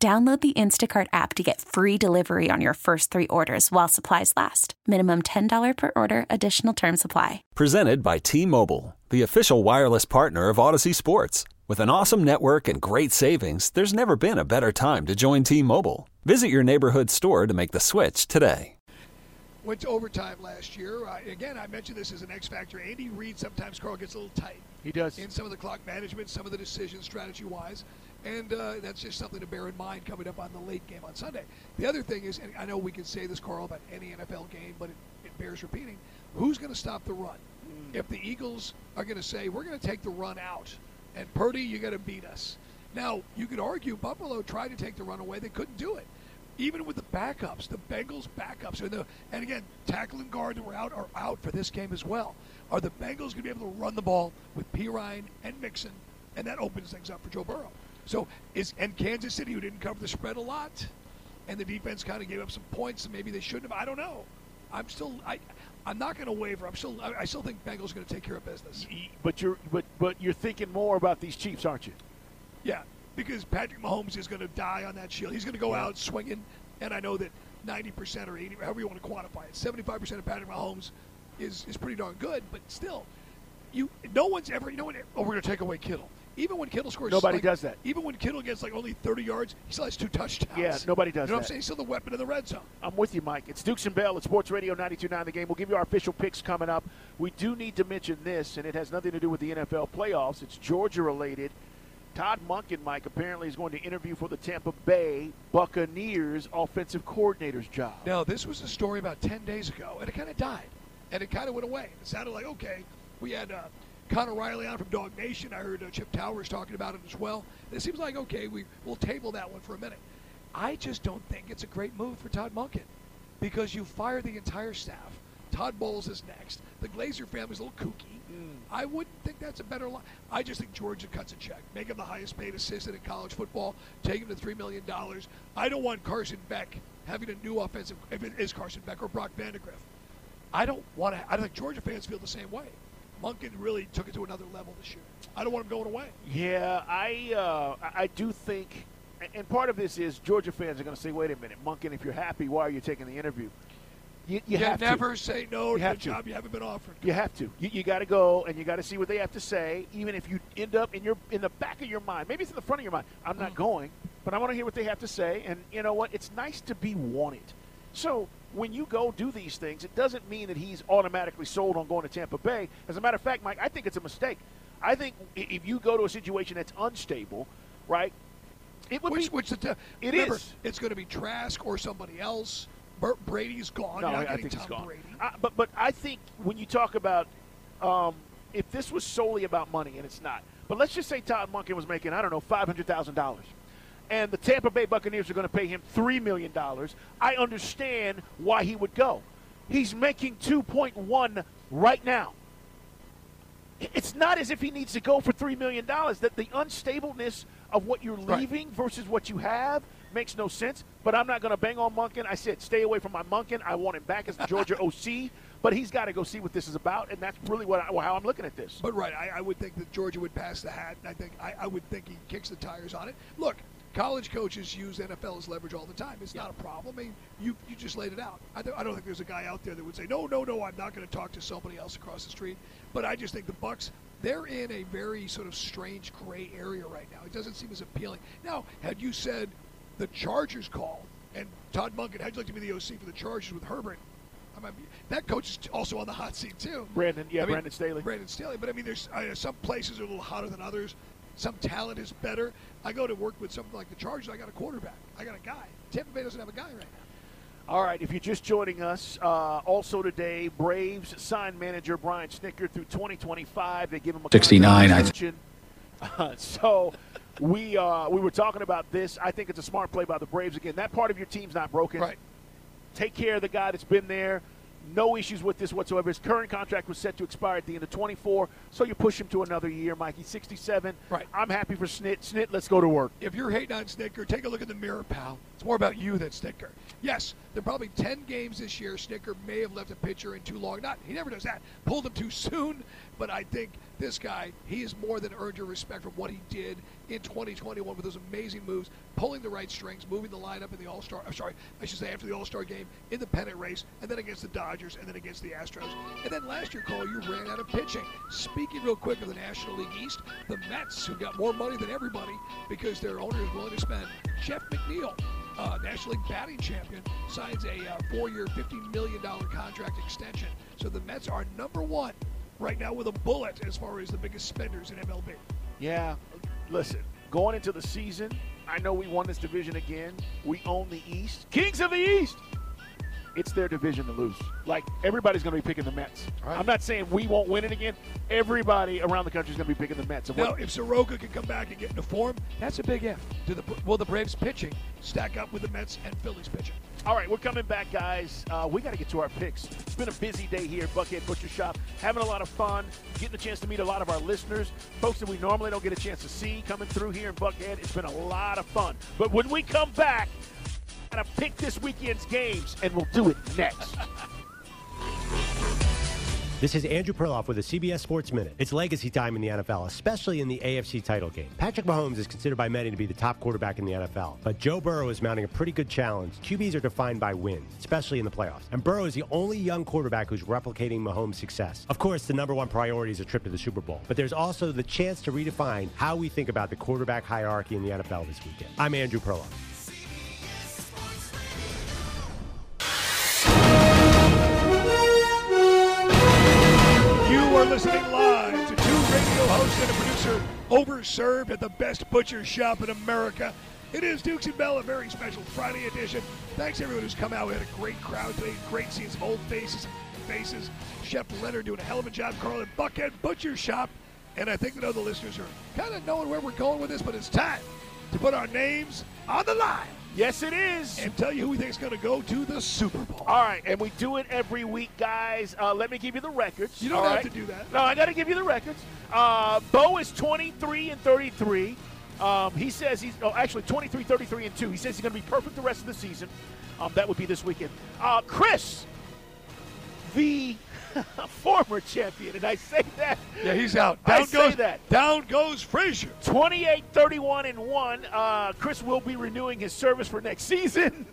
Download the Instacart app to get free delivery on your first three orders while supplies last. Minimum $10 per order, additional term supply. Presented by T Mobile, the official wireless partner of Audacy Sports. With an awesome network and great savings, there's never been a better time to join T Mobile. Visit your neighborhood store to make the switch today. Went to overtime last year. Uh, again, I mentioned this as an X factor. Andy Reid sometimes Carl gets a little tight. He does. In some of the clock management, some of the decisions strategy wise. And uh, that's just something to bear in mind coming up on the late game on Sunday. The other thing is, and I know we can say this, Carl, about any NFL game, but it, it bears repeating who's going to stop the run? If the Eagles are going to say, we're going to take the run out, and Purdy, you got to beat us. Now, you could argue Buffalo tried to take the run away, they couldn't do it. Even with the backups, the Bengals backups, and, the, and again, tackle and guard that were out are out for this game as well. Are the Bengals going to be able to run the ball with Perine and Mixon? And that opens things up for Joe Burrow. So is and Kansas City, who didn't cover the spread a lot, and the defense kind of gave up some points, and maybe they shouldn't have. I don't know. I'm still I. I'm not going to waver. I'm still. I, I still think Bengals going to take care of business. But you're but but you're thinking more about these Chiefs, aren't you? Yeah, because Patrick Mahomes is going to die on that shield. He's going to go out swinging, and I know that 90% or 80, however you want to quantify it, 75% of Patrick Mahomes is is pretty darn good. But still, you no one's ever. You know what? Oh, we're going to take away Kittle. Even when Kittle scores, nobody like, does that. Even when Kittle gets like only 30 yards, he still has two touchdowns. Yeah, nobody does you know that. what I'm saying? He's still the weapon in the red zone. I'm with you, Mike. It's Dukes and Bell at Sports Radio 92.9 The Game. We'll give you our official picks coming up. We do need to mention this, and it has nothing to do with the NFL playoffs. It's Georgia related. Todd Monken, Mike, apparently is going to interview for the Tampa Bay Buccaneers offensive coordinator's job. Now, this was a story about 10 days ago, and it kind of died, and it kind of went away. It sounded like, okay, we had uh, Connor Riley on from DawgNation. I heard uh, Chip Towers talking about it as well. And it seems like, okay, we, we'll table that one for a minute. I just don't think it's a great move for Todd Monken because you fire the entire staff. Todd Bowles is next. The Glazer family's a little kooky. Mm. I wouldn't think that's a better line. I just think Georgia cuts a check. Make him the highest paid assistant in college football. Take him to $3 million. I don't want Carson Beck having a new offensive, if it is Carson Beck or Brock Vandagriff. I don't want to, I don't think Georgia fans feel the same way. Monken really took it to another level this year. I don't want him going away. Yeah, I uh, I do think, and part of this is Georgia fans are going to say, "Wait a minute, Monken, if you're happy, why are you taking the interview?" You, you, you have never to. say no you to have a job you haven't been offered. You have to. You, you got to go and you got to see what they have to say. Even if you end up in your in the back of your mind, maybe it's in the front of your mind. I'm not mm. going, but I want to hear what they have to say. And you know what? It's nice to be wanted. So when you go do these things, it doesn't mean that he's automatically sold on going to Tampa Bay. As a matter of fact, Mike, I think it's a mistake. I think if you go to a situation that's unstable, right? It would which, be which the, it remember, is. It's going to be Trask or somebody else. Brady's gone. No, I, think Tom he's gone. Brady. I, but but I think when you talk about um, if this was solely about money, and it's not. But let's just say Todd Monken was making I don't know five hundred thousand dollars and the Tampa Bay Buccaneers are going to pay him $3 million, I understand why he would go. He's making 2.1 right now. It's not as if he needs to go for $3 million. That the unstableness of what you're leaving right. versus what you have makes no sense. But I'm not going to bang on Monken. I said, stay away from my Monken. I want him back as the Georgia OC. But he's got to go see what this is about, and that's really what I, how I'm looking at this. But right, I, I, would think that Georgia would pass the hat. and I think I, I would think he kicks the tires on it. Look, college coaches use NFL as leverage all the time. It's yeah. not a problem. I mean, you, you just laid it out. I, th- I don't think there's a guy out there that would say, no, no, no, I'm not going to talk to somebody else across the street. But I just think the Bucks, they're in a very sort of strange gray area right now. It doesn't seem as appealing. Now, had you said the Chargers call and Todd Monken, how'd you like to be the OC for the Chargers with Herbert? I mean, that coach is also on the hot seat too. Brandon, yeah, I mean, Brandon Staley. Brandon Staley, but I mean, there's uh, some places are a little hotter than others. Some talent is better. I go to work with something like the Chargers. I got a quarterback. I got a guy. Tampa Bay doesn't have a guy right now. All right, if you're just joining us, uh, also today, Braves sign manager Brian Snitker through 2025. They give him a 69. I th- uh, so we uh, we were talking about this. I think it's a smart play by the Braves. Again, that part of your team's not broken. Right. Take care of the guy that's been there. No issues with this whatsoever. His current contract was set to expire at the end of 24, so you push him to another year, Mike. He's 67. Right. I'm happy for Snit. Snit, let's go to work. If you're hating on Snitker, take a look in the mirror, pal. It's more about you than Snitker. Yes, there are probably 10 games this year Snitker may have left a pitcher in too long. Not, he never does that. Pulled him too soon, but I think this guy, he has more than earned your respect from what he did in 2021 with those amazing moves, pulling the right strings, moving the lineup in the All Star. I'm sorry, I should say after the All Star game in the pennant race, and then against the Dodgers, and then against the Astros, and then last year, Cole, you ran out of pitching. Speaking real quick of the National League East, the Mets, who got more money than everybody because their owner is willing to spend. Jeff McNeil, uh, National League batting champion, signs a uh, four-year, $50 million contract extension. So the Mets are number one right now with a bullet as far as the biggest spenders in MLB. Yeah, listen, going into the season, I know we won this division again. We own the East. Kings of the East! It's their division to lose. Like, everybody's going to be picking the Mets. Right. I'm not saying we won't win it again. Everybody around the country is going to be picking the Mets. And Now, if Soroka can come back and get into form, that's a big if. Do the will the Braves pitching stack up with the Mets and Phillies pitching? All right, we're coming back, guys. Uh, we got to get to our picks. It's been a busy day here at Buckhead Butcher Shop. Having a lot of fun, getting a chance to meet a lot of our listeners, folks that we normally don't get a chance to see coming through here in Buckhead. It's been a lot of fun. But when we come back, got to pick this weekend's games, and we'll do it next. This is Andrew Perloff with a CBS Sports Minute. It's legacy time in the NFL, especially in the AFC title game. Patrick Mahomes is considered by many to be the top quarterback in the NFL, but Joe Burrow is mounting a pretty good challenge. QBs are defined by wins, especially in the playoffs, and Burrow is the only young quarterback who's replicating Mahomes' success. Of course, the number one priority is a trip to the Super Bowl, but there's also the chance to redefine how we think about the quarterback hierarchy in the NFL this weekend. I'm Andrew Perloff. Are listening live to two radio hosts and a producer overserved at the best butcher shop in America. It is Dukes and Bell, a very special Friday edition. Thanks everyone who's come out. We had a great crowd today. Great scenes some old faces, faces. Chef Leonard doing a hell of a job. Carl at Buckhead Butcher Shop. And I think that other listeners are kind of knowing where we're going with this, but it's time to put our names on the line yes, it is. and tell you who we think is going to go to the Super Bowl. All right, and we do it every week, guys. Uh, let me give you the records. You don't have right? to do that. No, I got to give you the records. Uh, Bo is 23 and 33. Um, he says he's oh, actually 23, 33 and two. He says he's going to be perfect the rest of the season. Um, that would be this weekend. Uh, Chris, the former champion, and I say that. Yeah, he's out. I Down say goes that. Down goes Frazier. 28, 31, and 1. Uh, Chris will be renewing his service for next season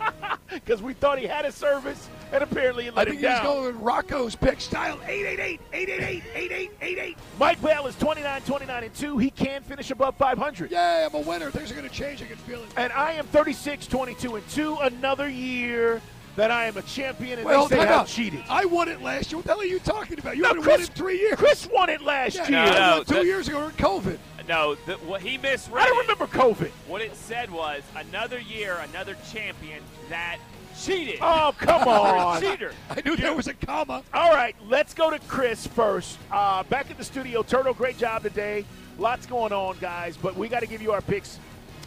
because we thought he had a service, and apparently he I let think him he's down. going Rocco's pick style 888 888 8888. Mike Bell is 29, 29, and 2. He can finish above 500. Yay, I'm a winner. Things are going to change. I can feel it. And I am 36, 22, and 2. Another year that I am a champion, and Well, they say I'm cheated. I won it last year. What the hell are you talking about? You No, haven't Chris- won it in three years. Chris won it last yeah, year. I won No, it two that- years ago during COVID. No, the, what he misread. I don't remember COVID. What it said was another year, another champion that cheated. Oh, come on. cheater. I knew there was a comma. All right, let's go to Chris first. Uh, back at the studio, Turtle, great job today. Lots going on, guys, but we got to give you our picks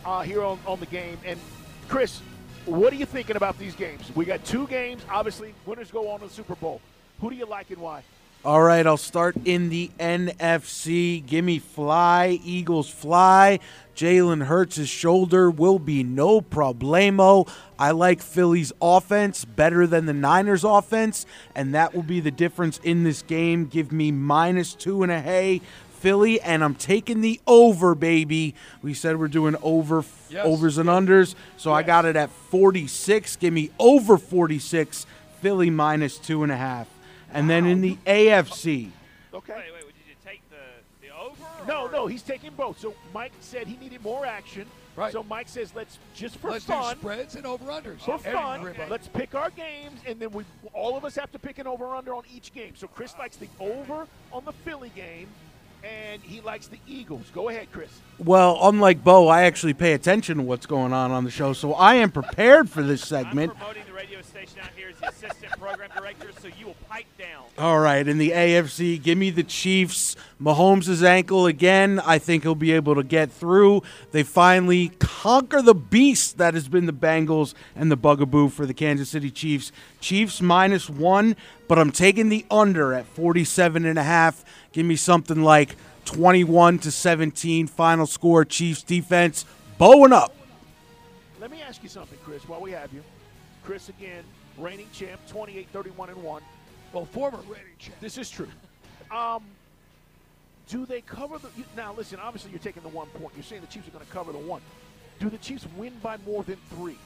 uh, here on, on the game. And Chris, what are you thinking about these games? We got two games. Obviously, winners go on to the Super Bowl. Who do you like and why? All right, I'll start in the NFC. Gimme fly, Eagles fly. Jalen Hurts' shoulder will be no problemo. I like Philly's offense better than the Niners' offense, and that will be the difference in this game. Give me minus two and a hay. Philly, and I'm taking the over, baby. We said we're doing over Yes. overs and unders, so I got it at 46. Give me over 46. Philly minus two and a half. And then in the AFC, Okay. Wait, wait, did you take the, the over? No, or- no, he's taking both. So Mike said he needed more action. Right. So Mike says, let's just for Let's do fun. spreads and over unders. For fun, Everybody. let's pick our games, and then we all of us have to pick an over/under on each game. So Chris likes the over on the Philly game, and he likes the Eagles. Go ahead, Chris. well, unlike Bo, I actually pay attention to what's going on on the show, so I am prepared for this segment. Promoting the radio station out here as his assistant program director, so you will pipe down. All right, in the AFC, give me the Chiefs. Mahomes' ankle again. I think he'll be able to get through. They finally conquer the beast that has been the Bengals and the bugaboo for the Kansas City Chiefs. Chiefs minus one, but I'm taking the under at 47 and a half. Give me something like 21 to 17 final score. Chiefs defense bowing up. Let me ask you something, Chris, while we have you. Chris, again, reigning champ, 28 31 and 1. Well, former reigning champ. This is true. Um, do they cover the. you- Now, listen, obviously, you're taking the one point. You're saying the Chiefs are going to cover the one. Do the Chiefs win by more than three?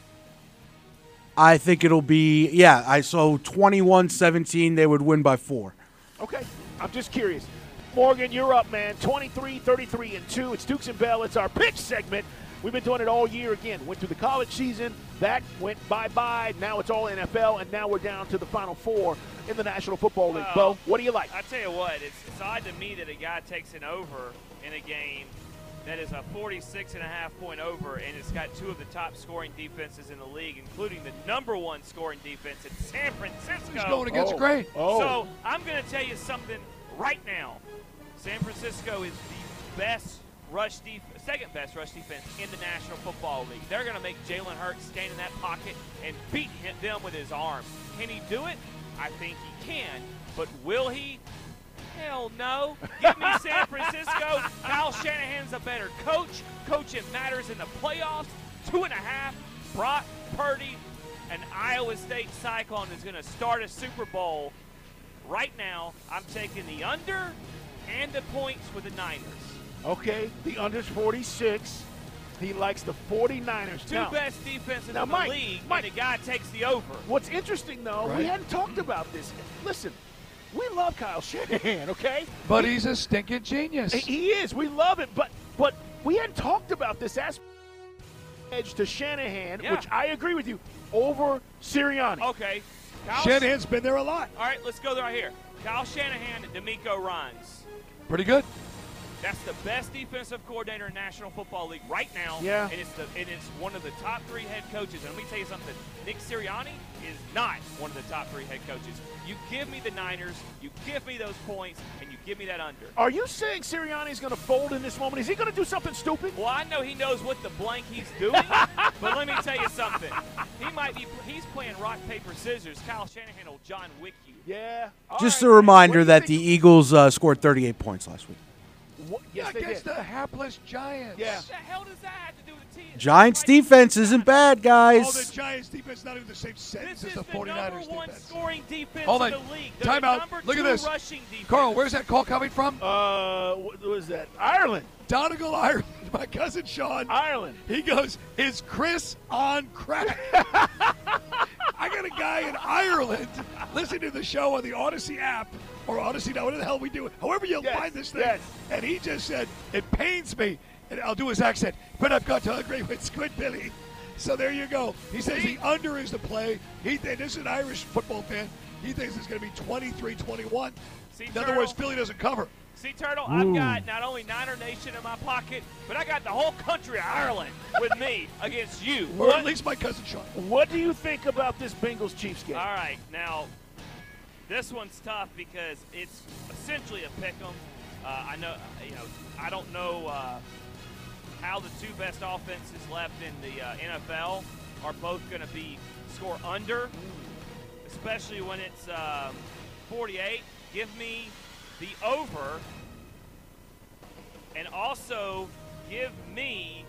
I think it'll be, yeah, I so 21 17, they would win by four. Okay. I'm just curious. Morgan, you're up, man. 23, 33, and 2. It's Dukes and Bell. It's our pitch segment. We've been doing it all year again. Went through the college season. That went bye bye. Now it's all NFL, and now we're down to the final four in the National Football League. Well, Bo, what do you like? I tell you what, it's, it's odd to me that a guy takes an over in a game that is a 46 and a half point over, and it's got two of the top scoring defenses in the league, including the number one scoring defense in San Francisco. He's going against Oh. grain. Oh. So I'm going to tell you something right now. San Francisco is the best rush def- second best rush defense in the National Football League. They're going to make Jalen Hurts stand in that pocket and beat hit them with his arms. Can he do it? I think he can. But will he? Hell no. Give me San Francisco. Kyle Shanahan's a better coach. Coaching matters in the playoffs. Two and a half. Brock Purdy, an Iowa State Cyclone, is going to start a Super Bowl. Right now, I'm taking the under and the points with the Niners. Okay, the under's 46. He likes the 49ers. Two Now, best defenses now, in the Mike, league, Mike. and the guy takes the over. What's interesting, though, we hadn't talked about this. Listen, we love Kyle Shanahan, okay? But he's a stinking genius. He is. We love it, but but we hadn't talked about this aspect edge to Shanahan, Yeah. which I agree with you over Sirianni. Okay. Kyle Shanahan's been there a lot. All right, let's go right here. Kyle Shanahan and DeMeco Ryans. Pretty good. That's the best defensive coordinator in National Football League right now. Yeah. And it's the and it's one of the top three head coaches. And let me tell you something. Nick Sirianni is not one of the top three head coaches. You give me the Niners, you give me those points, and you give me that under. Are you saying Sirianni's going to fold in this moment? Is he going to do something stupid? Well, I know he knows what the blank he's doing, but let me tell you something. He might be he's playing rock paper scissors. Kyle Shanahan will John Wick you. Yeah. All Just right. a reminder that think- the Eagles uh, scored 38 points last week. What- yes, they against did. the hapless Giants. Yeah. What the hell does that have to do with the team? Giants defense isn't bad, Oh, guys. the Giants defense not even the same sentence as the the 49ers number one defense. scoring defense Hold in on. the league. They're Time the Look at this. rushing defense. Carl, where's that call coming from? Uh, what was that? Ireland. Donegal, Ireland. My cousin Sean. Ireland. He goes, "Is Chris on crack?" I got a guy in Ireland listening to the show on the Audacy app or Audacy now, whatever the hell we do, however you Yes, find this thing. yes. And he just said, "It pains me," and I'll do his accent, but I've got to agree with Squid Billy. So there you go. He says the under is the play. He th- this is an Irish football fan. He thinks it's going to be 23-21. See, In other Turtle? words, Philly doesn't cover. See, Turtle, I've got not only Niner Nation in my pocket, but I got the whole country of Ireland with me against you. Or What? at least my cousin Sean. What do you think about this Bengals Chiefs game? All right, now this one's tough because it's essentially a pick 'em. Uh, I know, you know, I don't know uh, how the two best offenses left in the uh, NFL are both going to be score under, especially when it's um, 48. Give me the over, and also give me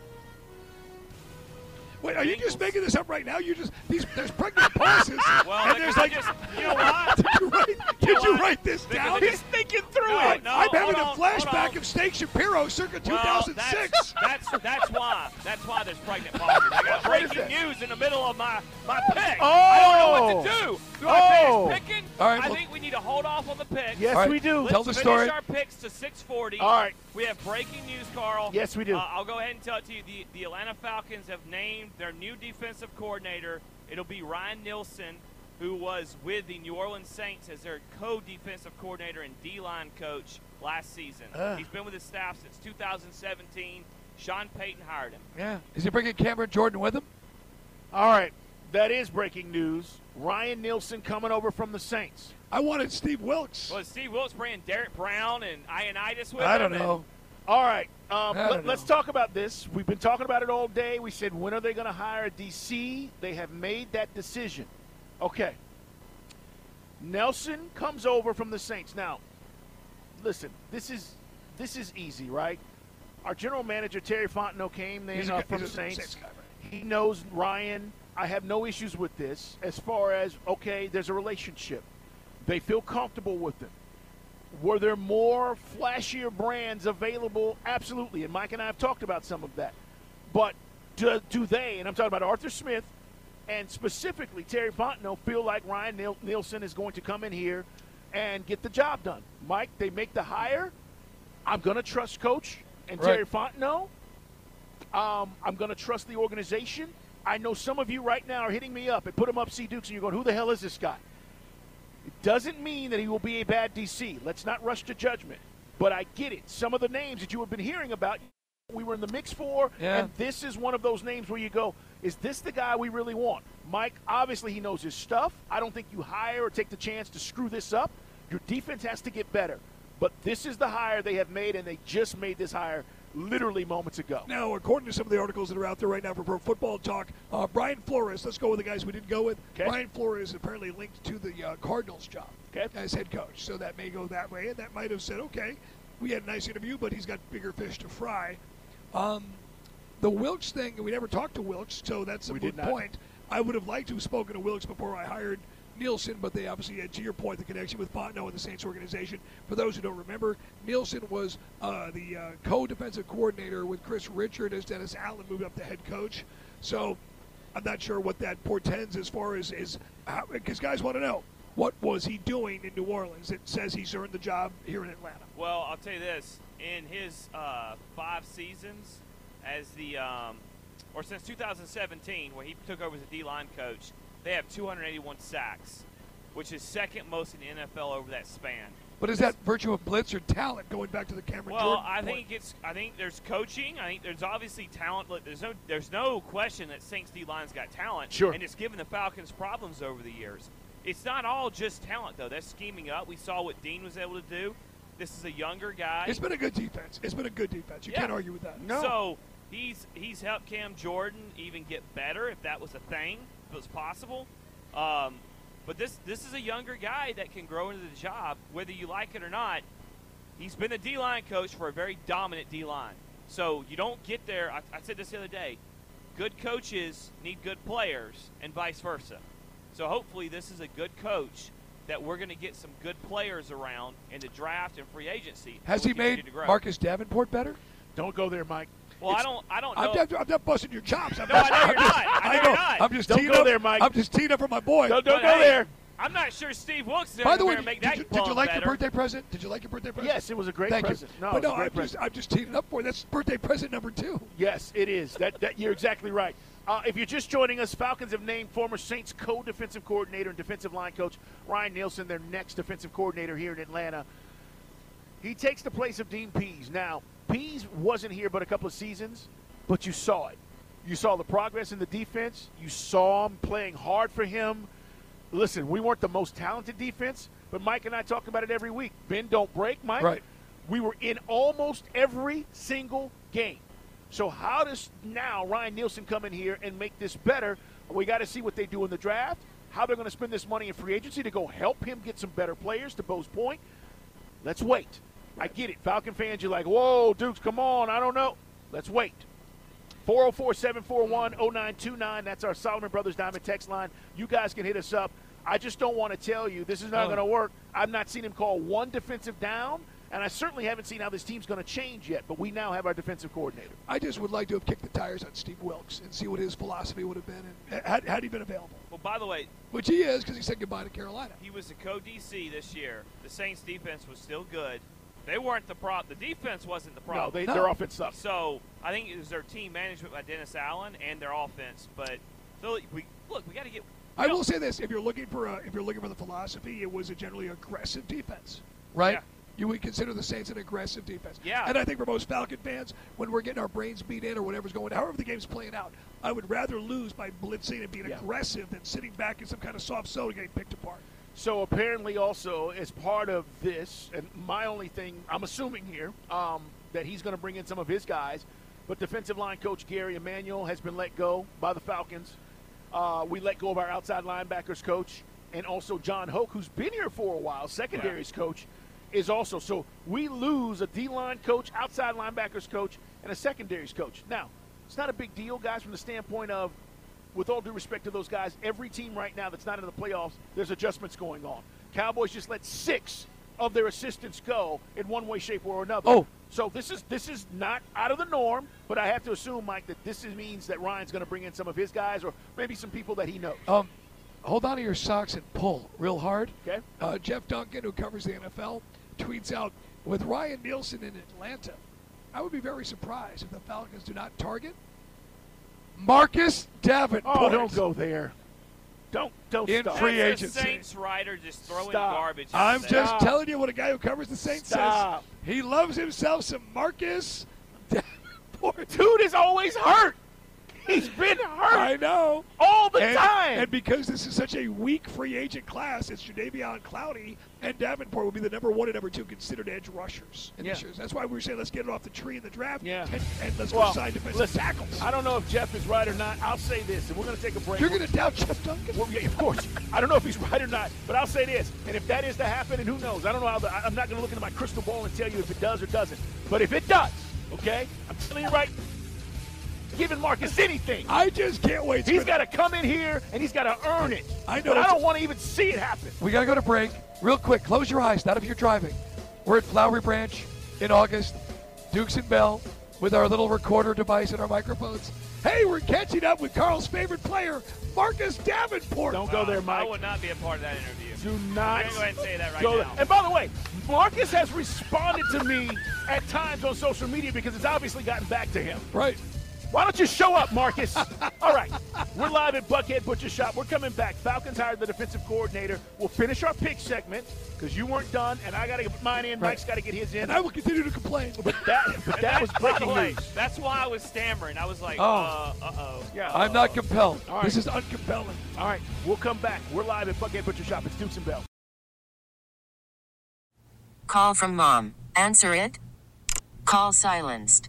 Wait, are you just making this up right now? You just these there's pregnant pauses, well. and there's like, just, you know what? did you write? Did know you what? write this Because down? I just- thinking through No, it. no, I'm having hold a flashback of Steak Shapiro, circa Well, 2006. That's, that's that's why. That's why there's pregnant pauses. I got breaking news in the middle of my my pick. Oh! I don't know what to oh! do. Do I Oh! finish picking? All right, I well- think we need to hold off on the picks. Yes, All right, we do. Let's Tell the finish story. our picks to 640. All right. We have breaking news, Carl. Yes, we do. Uh, I'll go ahead and tell it to you. The, the Atlanta Falcons have named their new defensive coordinator. It'll be Ryan Nielsen, who was with the New Orleans Saints as their co-defensive coordinator and D-line coach last season. Ah. He's been with his staff since 2017. Sean Payton hired him. yeah. Is he bringing Cameron Jordan with him? All right. That is breaking news. Ryan Nielsen coming over from the Saints. I wanted Steve Wilkes. Was Steve Wilkes bringing Derrick Brown and Ioannidis with I him? I don't know. All right, um, I let, us talk about this. We've been talking about it all day. We said, when are they going to hire a DC? They have made that decision. Okay. Nielsen comes over from the Saints. Now, listen, this is this is easy, right? Our general manager Terry Fontenot came in uh, from the Saints. Saints guy, right? He knows Ryan. I have no issues with this as far as okay, there's a relationship. They feel comfortable with him. Were there more flashier brands available? Absolutely. And Mike and I have talked about some of that. But do, do they, and I'm talking about Arthur Smith and specifically Terry Fontenot, feel like Ryan Niel- Nielsen is going to come in here and get the job done? Mike, they make the hire. I'm going to trust Coach and Right. Terry Fontenot. Um, I'm going to trust the organization. I know some of you right now are hitting me up and put him up C Dukes, and you're going, who the hell is this guy? It doesn't mean that he will be a bad DC. Let's not rush to judgment. But I get it. Some of the names that you have been hearing about, we were in the mix for, Yeah. and this is one of those names where you go, is this the guy we really want? Mike, obviously, he knows his stuff. I don't think you hire or take the chance to screw this up. Your defense has to get better. But this is the hire they have made, and they just made this hire literally moments ago. Now, according to some of the articles that are out there right now for Pro Football Talk, uh, Brian Flores, let's go with the guys we didn't go with. Okay. Brian Flores is apparently linked to the uh, Cardinals job Okay. as head coach. So that may go that way, and that might have said, okay, we had a nice interview, but he's got bigger fish to fry. Um, the Wilkes thing, we never talked to Wilkes, so that's a We good point. I would have liked to have spoken to Wilkes before I hired Nielsen, but they obviously had, to your point, the connection with Fontenot and the Saints organization. For those who don't remember, Nielsen was uh, the uh, co-defensive coordinator with Kris Richard as Dennis Allen moved up to head coach. So I'm not sure what that portends as far as is because guys want to know what was he doing in New Orleans that says he's earned the job here in Atlanta. Well, I'll tell you this: in his uh, five seasons as the, um, or since 2017, when he took over as a D-line coach, they have 281 sacks, which is second most in the NFL over that span. But is that virtue of blitz or talent going back to the Cameron Well, Jordan I point? think it's. I think there's coaching. I think there's obviously talent. Look, there's no. There's no question that Saints D line's got talent. Sure. And it's given the Falcons problems over the years. It's not all just talent though. That's scheming up. We saw what Dean was able to do. This is a younger guy. It's been a good defense. It's been a good defense. You Yeah. can't argue with that. No. So he's he's helped Cam Jordan even get better if that was a thing, if it was possible. Um, but this this is a younger guy that can grow into the job, whether you like it or not. He's been a D line coach for a very dominant D line. So you don't get there. I, I said this the other day. Good coaches need good players, and vice versa. So hopefully, this is a good coach that we're going to get some good players around in the draft and free agency. Has he made. Marcus Davenport better? Don't go there, Mike. Well, I don't. I don't I'm know. not, I'm not busting your chops. I'm No, I know I'm you're just- not. I know know. you're not. I'm just Don't teeing go up, there, Mike. I'm just teeing up for my boy. Don't, don't But, go hey, there. I'm not sure Steve Wilkes is By the way, going did, make that you, did you like better. your birthday present? Did you like your birthday present? Yes, it was a great Thank present. you. No, but no, I'm just, I'm just teeing it up for you. That's birthday present number two. Yes, it is. That, that you're exactly right. Uh, if you're just joining us, Falcons have named former Saints co-defensive coordinator and defensive line coach Ryan Nielsen their next defensive coordinator here in Atlanta. He takes the place of Dean Pees. Now, Pees wasn't here but a couple of seasons, but you saw it. You saw the progress in the defense. You saw him playing hard for him. Listen, we weren't the most talented defense, but Mike and I talk about it every week. Ben don't break, Mike. Right. We were in almost every single game. So how does now Ryan Nielsen come in here and make this better? We got to see what they do in the draft, how they're going to spend this money in free agency to go help him get some better players. To Bo's point, let's wait. I get it, Falcon fans. You're like, whoa, Dukes, come on. I don't know. Let's wait. 404 741 0929. That's our Solomon Brothers Diamond text line. You guys can hit us up. I just don't want to tell you this is not uh-huh. Oh. going to work. I've not seen him call one defensive down, and I certainly haven't seen how this team's going to change yet, but we now have our defensive coordinator. I just would like to have kicked the tires on Steve Wilkes and see what his philosophy would have been and had, had he been available. Well, by the way, Which he is because he said goodbye to Carolina. he was the co-DC this year. The Saints defense was still good. They weren't the problem. The defense wasn't the problem. No, problem. they, No. their offense sucks. So I think it was their team management by Dennis Allen and their offense. But so we look, we got to get. I we will say this: if you're looking for a, if you're looking for the philosophy, it was a generally aggressive defense, right? Yeah. you would consider the Saints an aggressive defense. Yeah. And I think for most Falcon fans, when we're getting our brains beat in or whatever's going, however the game's playing out, I would rather lose by blitzing and being Yeah. aggressive than sitting back in some kind of soft zone and getting picked apart. So apparently, also as part of this, and my only thing I'm assuming here um, that he's going to bring in some of his guys, but defensive line coach Gary Emanuel has been let go by the Falcons. Uh, we let go of our outside linebackers coach, and also John Hoke, who's been here for a while, secondaries coach, is also. So we lose a D line coach, outside linebackers coach, and a secondaries coach. Now, it's not a big deal, guys, from the standpoint of with all due respect to those guys, every team right now that's not in the playoffs, there's adjustments going on. Cowboys just let six of their assistants go in one way, shape, or another. Oh. so this is this is not out of the norm, but I have to assume, Mike, that this is, means that Ryan's going to bring in some of his guys, or maybe some people that he knows. Um, hold on to your socks and pull real hard. Okay. Uh, Jeff Duncan, who covers the NFL, tweets out with Ryan Nielsen in Atlanta. I would be very surprised if the Falcons do not target Marcus Davenport. oh, don't go there. Don't don't In stop. free That's agency. a Saints writer just throwing Stop. garbage. I'm there. just Stop. telling you what a guy who covers the Saints Stop. says. He loves himself some Marcus Davenport. Dude is always hurt. He's been hurt I know. all the and, time. and because this is such a weak free agent class, it's Jadeveon Clowney and Davenport will be the number one and number two considered edge rushers in this Yeah. year. That's why we were saying let's get it off the tree in the draft Yeah. and, and let's well, go sign defensive listen, tackles. I don't know if Jeff is right or not. I'll say this, and we're going to take a break. You're going to doubt Jeff Duncan? Well, yeah, of course. I don't know if he's right or not, but I'll say this. And if that is to happen, and who knows? I don't know how. The, I'm not going to look into my crystal ball and tell you if it does or doesn't. But if it does, okay, I'm telling you right, giving Marcus anything. I just can't wait. He's got to come in here and he's got to earn it. I know But I don't want to even see it happen. We got to go to break. Real quick, close your eyes, not if you're driving. We're at Flowery Branch in August, Dukes and Bell, with our little recorder device and our microphones. Hey, we're catching up with Carl's favorite player, Marcus Davenport. Don't go there, uh, Mike. I Mike. would not be a part of that interview. Do not I'm go ahead and say that right go now. there. And by the way, Marcus has responded to me at times on social media because it's obviously gotten back to him. Right. Why don't you show up, Marcus? All right. We're live at Buckhead Butcher Shop. We're coming back. Falcons hired the defensive coordinator. We'll finish our pick segment because you weren't done, and I got to get mine in. Right. Mike's got to get his in. And I will continue to complain. but that, but that was By the breaking news. That's why I was stammering. I was like, Oh. uh, uh-oh. Yeah. I'm not compelled. All right. This is uncompelling. All right. We'll come back. We're live at Buckhead Butcher Shop. It's Dukes and Bell. Call from mom. Answer it. Call silenced.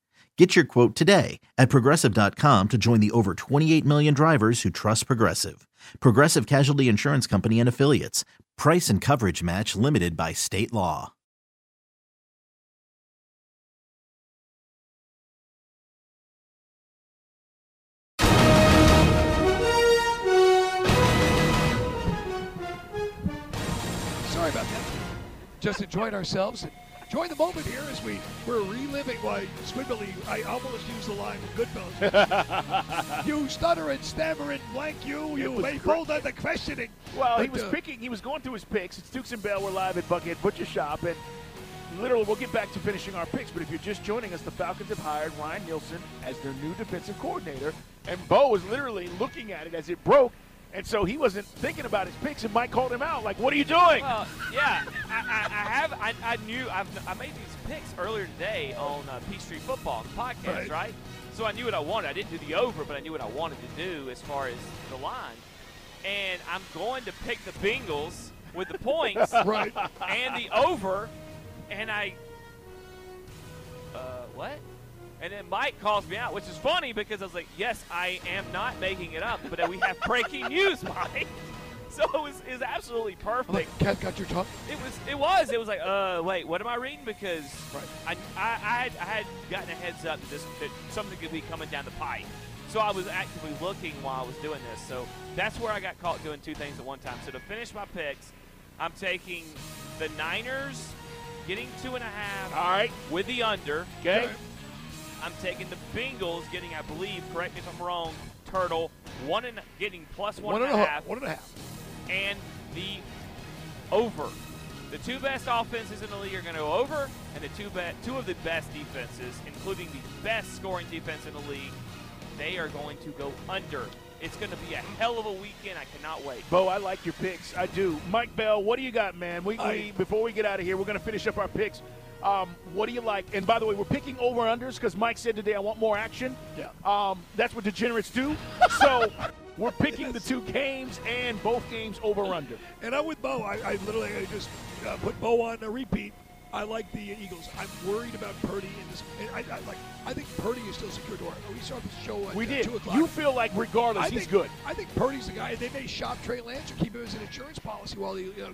Get your quote today at progressive.com to join the over 28 million drivers who trust Progressive. Progressive Casualty Insurance Company and Affiliates. Price and coverage match limited by state law. Sorry about that. Just enjoying ourselves. And enjoying the moment here as we we're reliving why Squidbilly. I almost used the line with Goodfellas. you stutter and stammer and blank you. You was may great. hold the questioning. Well, he was uh, picking. He was going through his picks. It's Dukes and Bell. We're live at Buckhead Butcher Shop, and literally, we'll get back to finishing our picks. But if you're just joining us, the Falcons have hired Ryan Nielsen as their new defensive coordinator, and Bo was literally looking at it as it broke, and so he wasn't thinking about his picks. And Mike called him out, like, "What are you doing?" Well, yeah, I, I, I have. I, I knew. I've, I made these picks earlier today on uh, Street Football podcast, Right. right. So I knew what I wanted. I didn't do the over, but I knew what I wanted to do as far as the line. And I'm going to pick the Bengals with the points Right. and the over, and I. Uh, what? And then Mike calls me out, which is funny because I was like, "Yes, I am not making it up, but we have breaking news, Mike." So it was, it was absolutely perfect. like, Cat got your tongue. It was. It was. It was like, uh, wait, what am I reading? Because Right. I, I, I had, I had gotten a heads up that this that something could be coming down the pipe. So I was actively looking while I was doing this. So that's where I got caught doing two things at one time. So to finish my picks, I'm taking the Niners getting two and a half All right, with the under. okay. I'm taking the Bengals getting, I believe, correct me if I'm wrong, Turtle one and getting one. plus One and a half. One and a half. And the over. The two best offenses in the league are going to go over, and the two be- two of the best defenses, including the best scoring defense in the league, they are going to go under. It's going to be a hell of a weekend. I cannot wait. Bo, I like your picks. I do. Mike Bell, what do you got, man? We, we I- before we get out of here, we're going to finish up our picks. Um, what do you like? And by the way, we're picking over unders because Mike said today I want more action. Yeah. Um, that's what degenerates do. So we're picking the two games and both games over under. And I'm with Bo. I, I literally I just uh, put Bo on a repeat. I like the Eagles. I'm worried about Purdy in this. and I, I like. I think Purdy is still secure door. We started the show at We uh, did. two o'clock. You feel like regardless, I he's think, good. I think Purdy's the guy. They may shop Trey Lance or keep him as an insurance policy while he. You know,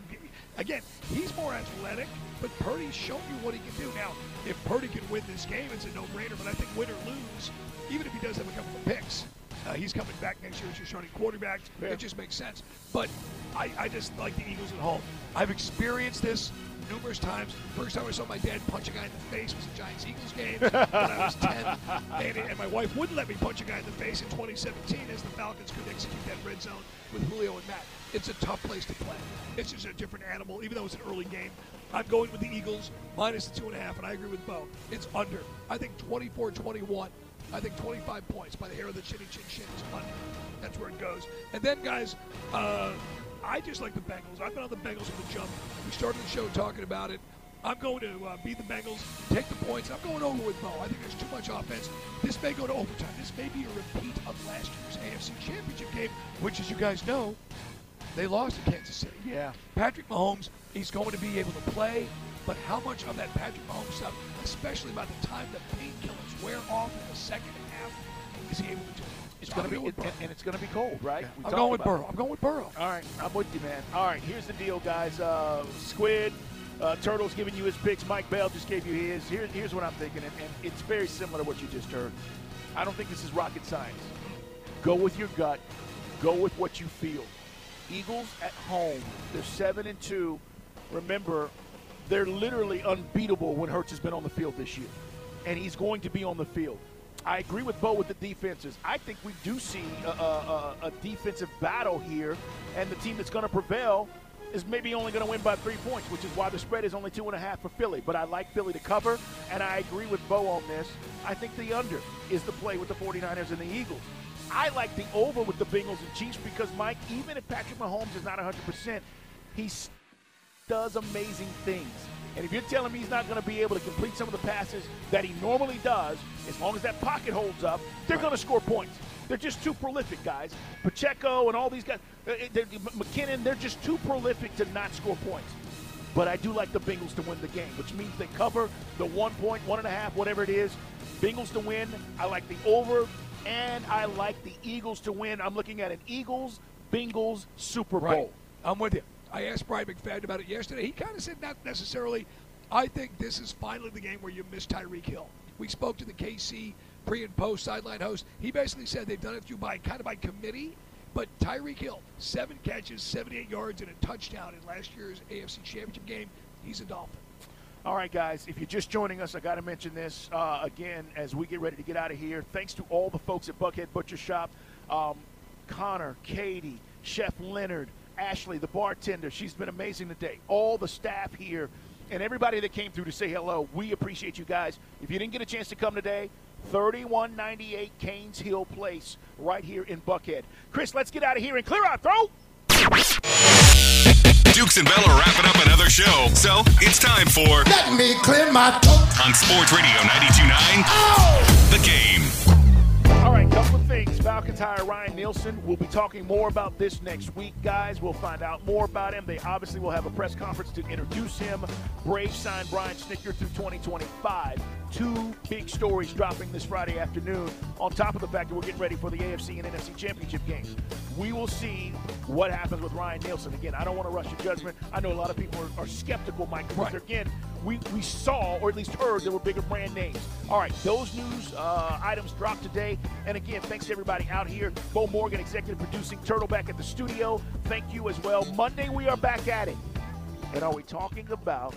again, he's more athletic, but Purdy's shown you what he can do. Now, if Purdy can win this game, it's a no-brainer. But I think win or lose, even if he does have a couple of picks, uh, he's coming back next year as your starting quarterback. Yeah. It just makes sense. But I, I just like the Eagles at home. I've experienced this numerous times. First time I saw my dad punch a guy in the face was a Giants Eagles game when I was 10. And, and my wife wouldn't let me punch a guy in the face in 2017 as the Falcons could execute that red zone with Julio and Matt. It's a tough place to play. It's just a different animal, even though it's an early game. I'm going with the Eagles minus the two and a half, and I agree with Bo. It's under. I think 24 21. I think 25 points by the hair of the chinny chin chin under. That's where it goes. And then, guys, uh, I just like the Bengals. I've been on the Bengals from the jump. We started the show talking about it. I'm going to uh, beat the Bengals, take the points. I'm going over with Bo. I think there's too much offense. This may go to overtime. This may be a repeat of last year's AFC Championship game, which, as you guys know, they lost to Kansas City. Yeah. Patrick Mahomes, he's going to be able to play, but how much of that Patrick Mahomes stuff, especially by the time the painkillers wear off in the second half, is he able to do? It's So going to be, and, it's going to be cold, right? We I'm going with about it. Burrow. I'm going with Burrow. All right, I'm with you, man. All right, here's the deal, guys. Uh, Squid, uh, Turtle's giving you his picks. Mike Bell just gave you his. Here, here's what I'm thinking, and, and it's very similar to what you just heard. I don't think this is rocket science. Go with your gut. Go with what you feel. Eagles at home. They're seven and two. Remember, they're literally unbeatable when Hurts has been on the field this year, and he's going to be on the field. I agree with Bo with the defenses. I think we do see a, a, a, defensive battle here, and the team that's going to prevail is maybe only going to win by three points, which is why the spread is only two and a half for Philly. But I like Philly to cover, and I agree with Bo on this. I think the under is the play with the 49ers and the Eagles. I like the over with the Bengals and Chiefs because, Mike, even if Patrick Mahomes is not 100%, he's does amazing things. And if you're telling me he's not going to be able to complete some of the passes that he normally does, as long as that pocket holds up, they're going to score points. They're just too prolific, guys. Pacheco and all these guys, uh, they're- McKinnon, they're just too prolific to not score points. But I do like the Bengals to win the game, which means they cover the one point, one and a half, whatever it is. Bengals to win. I like the over, and I like the Eagles to win. I'm looking at an Eagles Bengals Super Bowl. Right. I'm with you. I asked Brian McFadden about it yesterday. He kind of said not necessarily. I think this is finally the game where you miss Tyreek Hill. We spoke to the KC pre and post sideline host. He basically said they've done it through by kind of by committee. But Tyreek Hill, seven catches, 78 yards, and a touchdown in last year's AFC Championship game. he's a Dolphin. All right, guys, if you're just joining us, I got to mention this uh, again as we get ready to get out of here. Thanks to all the folks at Buckhead Butcher Shop um, Connor, Katie, Chef Leonard, Ashley, the bartender. She's been amazing today. All the staff here and everybody that came through to say hello. We appreciate you guys. If you didn't get a chance to come today, 3198 Canes Hill Place, right here in Buckhead. Chris, let's get out of here and clear out. Throw! Dukes and Bell are wrapping up another show, so it's time for Let me clear my throat. on Sports Radio 92.9 The Game. Things. Falcons hire Ryan Nielsen. We'll be talking more about this next week, guys. We'll find out more about him. They obviously will have a press conference to introduce him. Brave signed Brian Snitker through 2025. Two big stories dropping this Friday afternoon, on top of the fact that we're getting ready for the AFC and NFC championship games. We will see what happens with Ryan Nielsen. Again, I don't want to rush to judgment. I know a lot of people are, are skeptical, Mike, because again, we, we saw, or at least heard, there were bigger brand names. All right, those news uh, items dropped today. And again, thanks to everybody out here. Bo Morgan, executive producing, Turtle back at the studio. Thank you as well. Monday, we are back at it. And are we talking about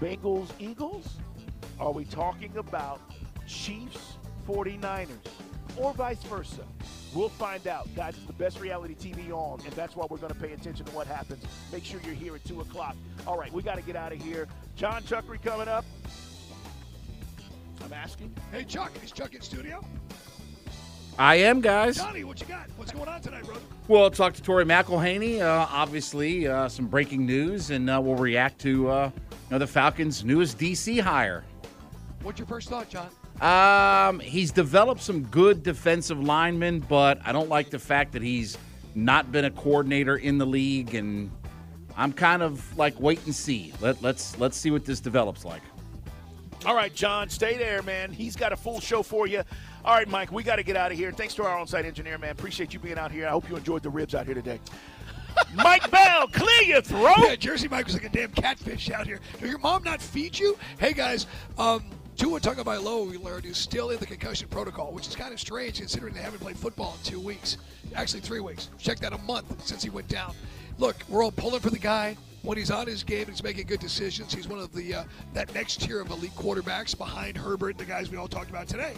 Bengals Eagles? Are we talking about Chiefs 49ers? Or vice versa? We'll find out. Guys, it's the best reality TV on, and that's why we're going to pay attention to what happens. Make sure you're here at 2 o'clock. All right, we got to get out of here. John Chuckery coming up. I'm asking. Hey, Chuck, is Chuck in studio? I am, guys. Johnny, what you got? What's going on tonight, brother? We'll talk to Tori McElhaney. Uh, obviously, uh, some breaking news, and uh, we'll react to uh, you know, the Falcons' newest DC hire. What's your first thought, John? Um, he's developed some good defensive linemen, but I don't like the fact that he's not been a coordinator in the league, and I'm kind of like wait and see. Let, let's let's see what this develops like. All right, John, stay there, man. He's got a full show for you. All right, Mike, we got to get out of here. Thanks to our on-site engineer, man. Appreciate you being out here. I hope you enjoyed the ribs out here today. Mike Bell, clear your throat. Yeah, Jersey Mike was like a damn catfish out here. Did your mom not feed you? Hey, guys, um, Tua Tagovailoa, we learned, is still in the concussion protocol, which is kind of strange considering they haven't played football in two weeks. Actually, three weeks. Check that a month since he went down. Look, we're all pulling for the guy. When he's on his game, and he's making good decisions. He's one of the uh, that next tier of elite quarterbacks behind Herbert, the guys we all talked about today.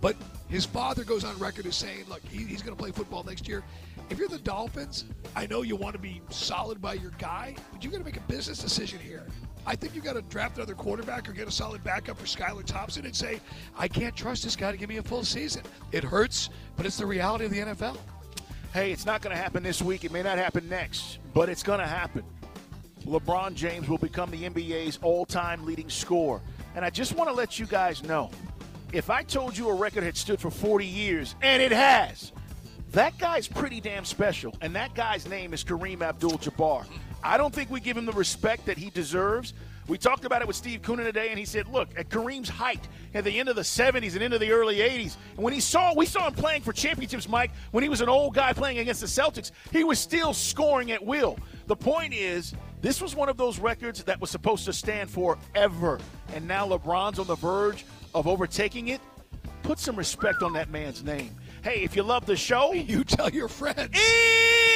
But his father goes on record as saying, look, he, he's going to play football next year. If you're the Dolphins, I know you want to be solid by your guy, but you got to make a business decision here. I think you've got to draft another quarterback or get a solid backup for Skylar Thompson and say, I can't trust this guy to give me a full season. It hurts, but it's the reality of the NFL. Hey, it's not going to happen this week. It may not happen next, but it's going to happen. LeBron James will become the NBA's all time leading scorer. And I just want to let you guys know if I told you a record had stood for 40 years, and it has, that guy's pretty damn special. And that guy's name is Kareem Abdul Jabbar. I don't think we give him the respect that he deserves. We talked about it with Steve Coonan today, and he said, "Look, at Kareem's height, at the end of the '70s and into the early '80s, and when he saw, we saw him playing for championships, Mike. When he was an old guy playing against the Celtics, he was still scoring at will. The point is, this was one of those records that was supposed to stand forever, and now LeBron's on the verge of overtaking it. Put some respect on that man's name. Hey, if you love the show, you tell your friends.